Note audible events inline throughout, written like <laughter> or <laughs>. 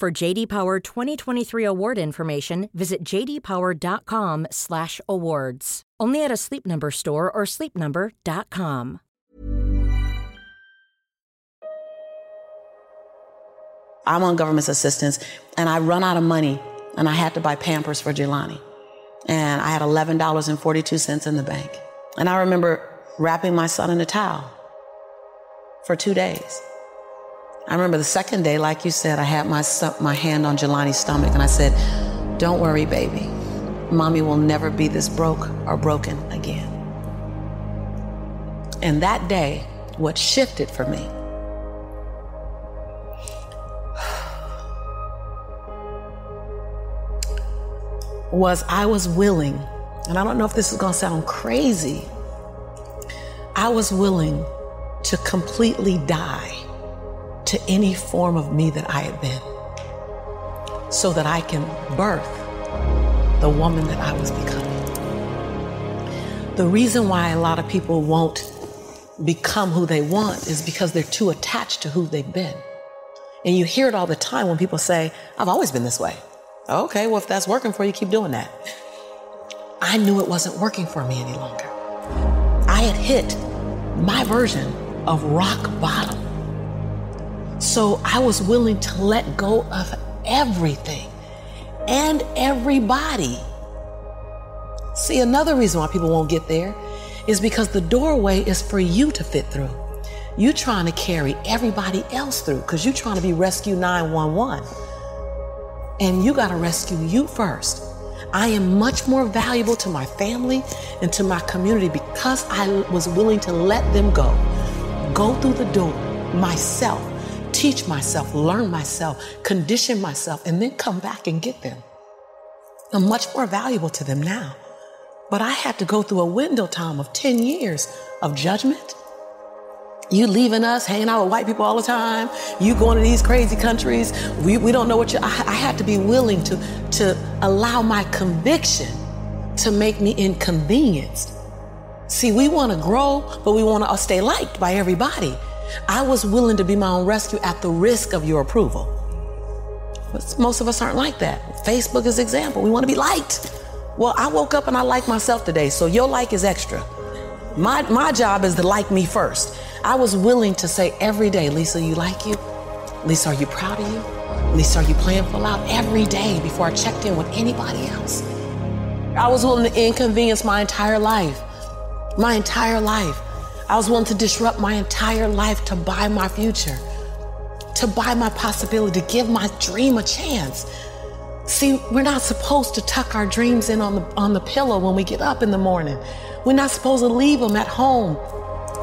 For JD Power 2023 award information, visit jdpower.com/awards. Only at a Sleep Number store or sleepnumber.com. I'm on government assistance and I run out of money and I had to buy Pampers for Jelani. And I had $11.42 in the bank. And I remember wrapping my son in a towel for two days. I remember the second day, like you said, I had my, my hand on Jelani's stomach and I said, Don't worry, baby. Mommy will never be this broke or broken again. And that day, what shifted for me was I was willing, and I don't know if this is going to sound crazy, I was willing to completely die to any form of me that I had been so that I can birth the woman that I was becoming. The reason why a lot of people won't become who they want is because they're too attached to who they've been. And you hear it all the time when people say, I've always been this way. Okay, well, if that's working for you, keep doing that. I knew it wasn't working for me any longer. I had hit my version of rock bottom. So I was willing to let go of everything and everybody. See, another reason why people won't get there is because the doorway is for you to fit through. You're trying to carry everybody else through because you're trying to be rescue 911 and you got to rescue you first. I am much more valuable to my family and to my community because I was willing to let them go. Go through the door myself, teach myself, learn myself, condition myself, and then come back and get them. I'm much more valuable to them now. But I had to go through a window time of 10 years of judgment, you leaving us, hanging out with white people all the time. You going to these crazy countries. We, we don't know what you. I, I had to be willing to to allow my conviction to make me inconvenienced. See, we want to grow, but we want to stay liked by everybody. I was willing to be my own rescue at the risk of your approval. Most of us aren't like that. Facebook is an example. We want to be liked. Well, I woke up and I like myself today, so your like is extra. My my job is to like me first. I was willing to say every day, Lisa, you like you? Lisa, are you proud of you? Lisa, are you playing full out? Every day before I checked in with anybody else. I was willing to inconvenience my entire life. My entire life. I was willing to disrupt my entire life to buy my future, to buy my possibility, to give my dream a chance. See, we're not supposed to tuck our dreams in on the, on the pillow when we get up in the morning. We're not supposed to leave them at home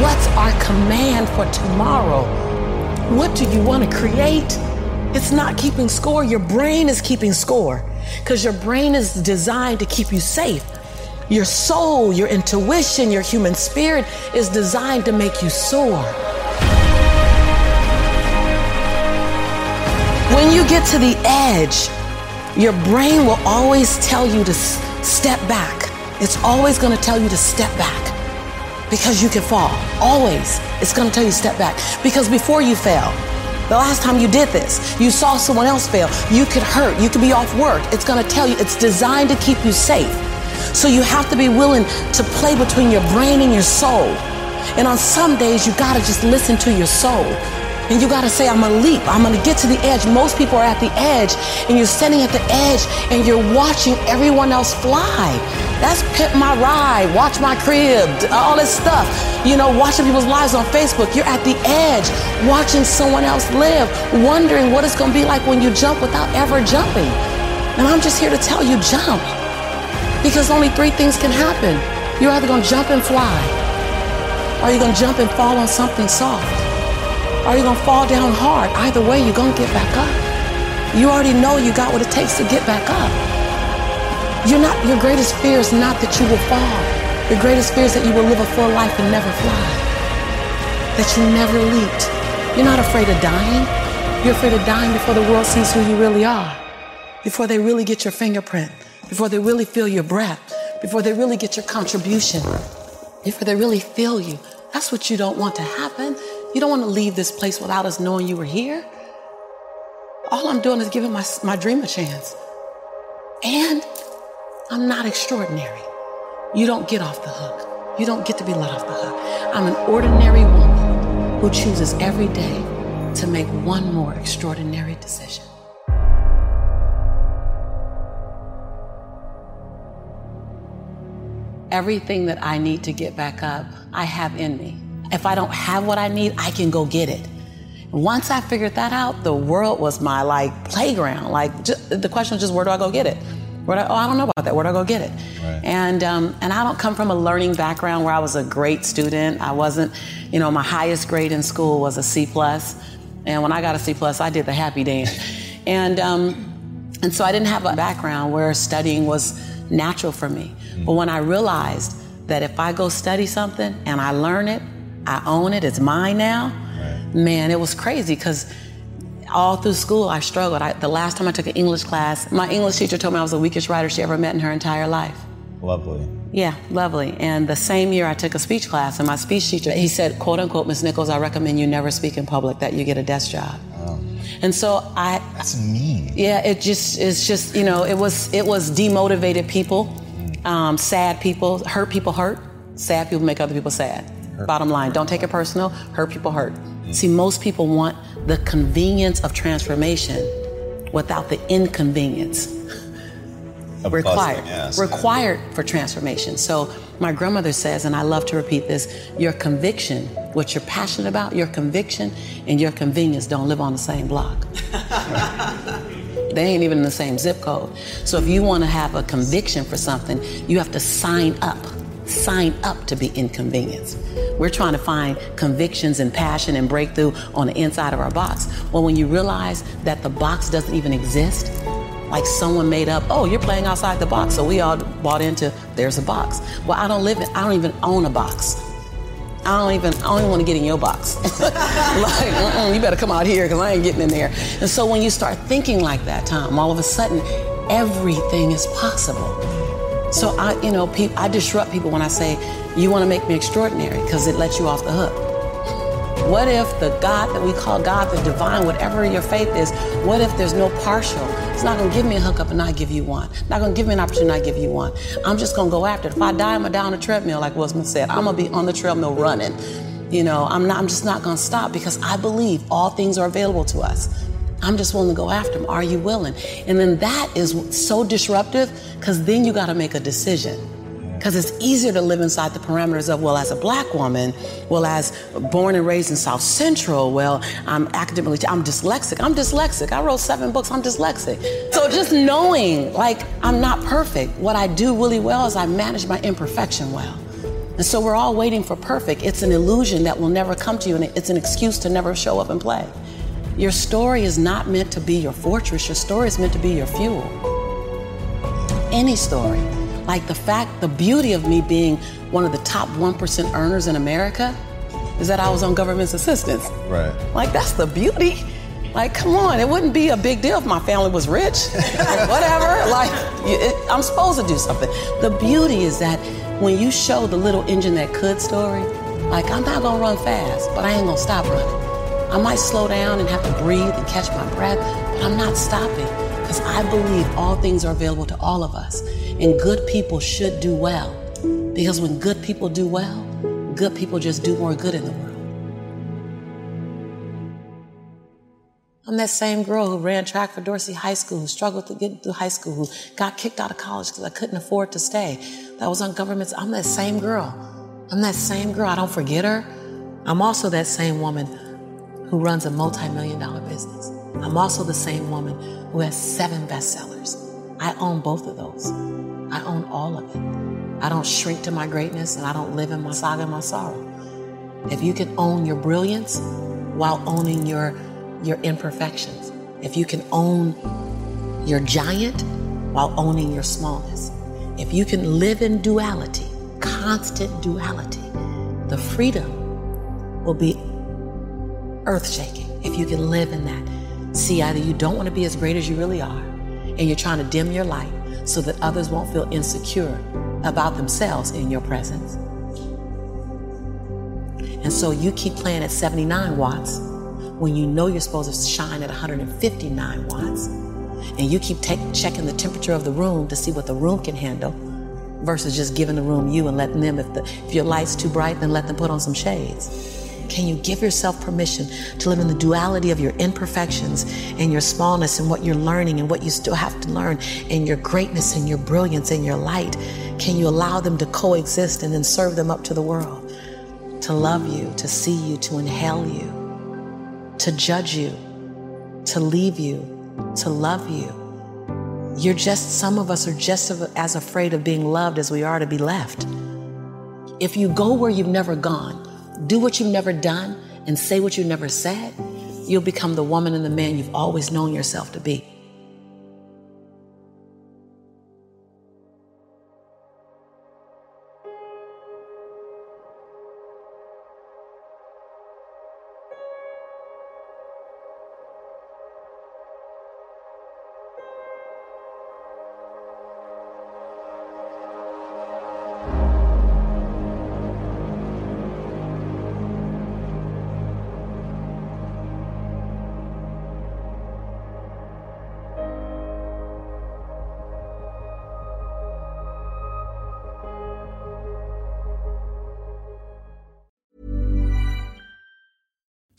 what's our command for tomorrow? What do you want to create? It's not keeping score. Your brain is keeping score because your brain is designed to keep you safe. Your soul, your intuition, your human spirit is designed to make you soar. When you get to the edge, your brain will always tell you to step back. It's always going to tell you to step back because you can fall. Always. It's going to tell you step back because before you fail, the last time you did this, you saw someone else fail. You could hurt. You could be off work. It's going to tell you it's designed to keep you safe. So you have to be willing to play between your brain and your soul. And on some days, you got to just listen to your soul. And you got to say, I'm to leap. I'm to get to the edge. Most people are at the edge, and you're standing at the edge, and you're watching everyone else fly. That's Pimp My Ride, Watch My Crib, all this stuff. You know, watching people's lives on Facebook. You're at the edge, watching someone else live, wondering what it's to be like when you jump without ever jumping. And I'm just here to tell you, jump. Because only three things can happen. You're either to jump and fly, or you're to jump and fall on something soft, or you're going to fall down hard. Either way, you're going to get back up. You already know you got what it takes to get back up. You're not, your greatest fear is not that you will fall. Your greatest fear is that you will live a full life and never fly. That you never leaped. You're not afraid of dying. You're afraid of dying before the world sees who you really are. Before they really get your fingerprint before they really feel your breath, before they really get your contribution, before they really feel you. That's what you don't want to happen. You don't want to leave this place without us knowing you were here. All I'm doing is giving my, my dream a chance. And I'm not extraordinary. You don't get off the hook. You don't get to be let off the hook. I'm an ordinary woman who chooses every day to make one more extraordinary decision. everything that I need to get back up, I have in me. If I don't have what I need, I can go get it. Once I figured that out, the world was my like playground. Like just, the question was just where do I go get it? Where do I, oh, I don't know about that. Where do I go get it? Right. And um, and I don't come from a learning background where I was a great student. I wasn't, you know, my highest grade in school was a C plus, and when I got a C plus, I did the happy dance, <laughs> and um, and so I didn't have a background where studying was natural for me. Mm-hmm. But when I realized that if I go study something and I learn it, I own it, it's mine now, right. man, it was crazy because all through school I struggled. I, the last time I took an English class, my English teacher told me I was the weakest writer she ever met in her entire life. Lovely. Yeah, lovely. And the same year I took a speech class, and my speech teacher, he said, quote unquote, Miss Nichols, I recommend you never speak in public, that you get a desk job. Oh. And so I That's mean. Yeah, it just it's just, you know, it was it was demotivated people um, sad people, hurt people hurt. Sad people make other people sad. Bottom line, don't take it personal. Hurt people hurt. See, most people want the convenience of transformation without the inconvenience of required yes. required for transformation. So my grandmother says, and I love to repeat this: your conviction, what you're passionate about, your conviction and your convenience don't live on the same block. <laughs> They ain't even in the same zip code. So if you want to have a conviction for something, you have to sign up. Sign up to be inconvenienced. We're trying to find convictions and passion and breakthrough on the inside of our box. Well, when you realize that the box doesn't even exist, like someone made up, oh, you're playing outside the box. So we all bought into there's a box. Well, I don't live in, I don't even own a box. I don't even I don't even want to get in your box. <laughs> like, uh-uh, you better come out here because I ain't getting in there. And so when you start thinking like that, Tom, all of a sudden, everything is possible. So I, you know, pe- I disrupt people when I say, "You want to make me extraordinary," because it lets you off the hook. What if the God that we call God, the divine, whatever your faith is, what if there's no partial? It's not gonna give me a hookup and not give you one. Not gonna give me an opportunity and not give you one. I'm just gonna go after it. If I die, I'm gonna die on the treadmill, like Smith said. I'm gonna be on the treadmill running. You know, I'm not I'm just not going to stop because I believe all things are available to us. I'm just willing to go after them. Are you willing? And then that is so disruptive because then you got to make a decision. Because it's easier to live inside the parameters of, well, as a black woman, well, as born and raised in South Central, well, I'm academically, I'm dyslexic. I'm dyslexic. I wrote seven books. I'm dyslexic. So just knowing, like, I'm not perfect. What I do really well is I manage my imperfection well. And so we're all waiting for perfect. It's an illusion that will never come to you, and it's an excuse to never show up and play. Your story is not meant to be your fortress, your story is meant to be your fuel. Any story. Like the fact, the beauty of me being one of the top 1% earners in America is that I was on government's assistance. Right. Like, that's the beauty. Like, come on, it wouldn't be a big deal if my family was rich. like, <laughs> whatever. Like, it, I'm supposed to do something. The beauty is that when you show the little engine that could story, like, I'm not gonna run fast, but I ain't gonna stop running. I might slow down and have to breathe and catch my breath, but I'm not stopping because I believe all things are available to all of us. And good people should do well. Because when good people do well, good people just do more good in the world. I'm that same girl who ran track for Dorsey High School, who struggled to get through high school, who got kicked out of college because I couldn't afford to stay. That was on government's. I'm that same girl. I'm that same girl. I don't forget her. I'm also that same woman who runs a multi million dollar business. I'm also the same woman who has seven bestsellers. I own both of those. I own all of it. I don't shrink to my greatness and I don't live in my saga and my sorrow. If you can own your brilliance while owning your, your imperfections, if you can own your giant while owning your smallness, if you can live in duality, constant duality, the freedom will be earth shaking if you can live in that. See, either you don't want to be as great as you really are, and you're trying to dim your light so that others won't feel insecure about themselves in your presence. And so you keep playing at 79 watts when you know you're supposed to shine at 159 watts. And you keep take, checking the temperature of the room to see what the room can handle versus just giving the room you and letting them, if, the, if your light's too bright, then let them put on some shades. Can you give yourself permission to live in the duality of your imperfections and your smallness and what you're learning and what you still have to learn and your greatness and your brilliance and your light? Can you allow them to coexist and then serve them up to the world? To love you, to see you, to inhale you, to judge you, to leave you, to love you. You're just, some of us are just as afraid of being loved as we are to be left. If you go where you've never gone, do what you've never done, and say what you've never said, you'll become the woman and the man you've always known yourself to be.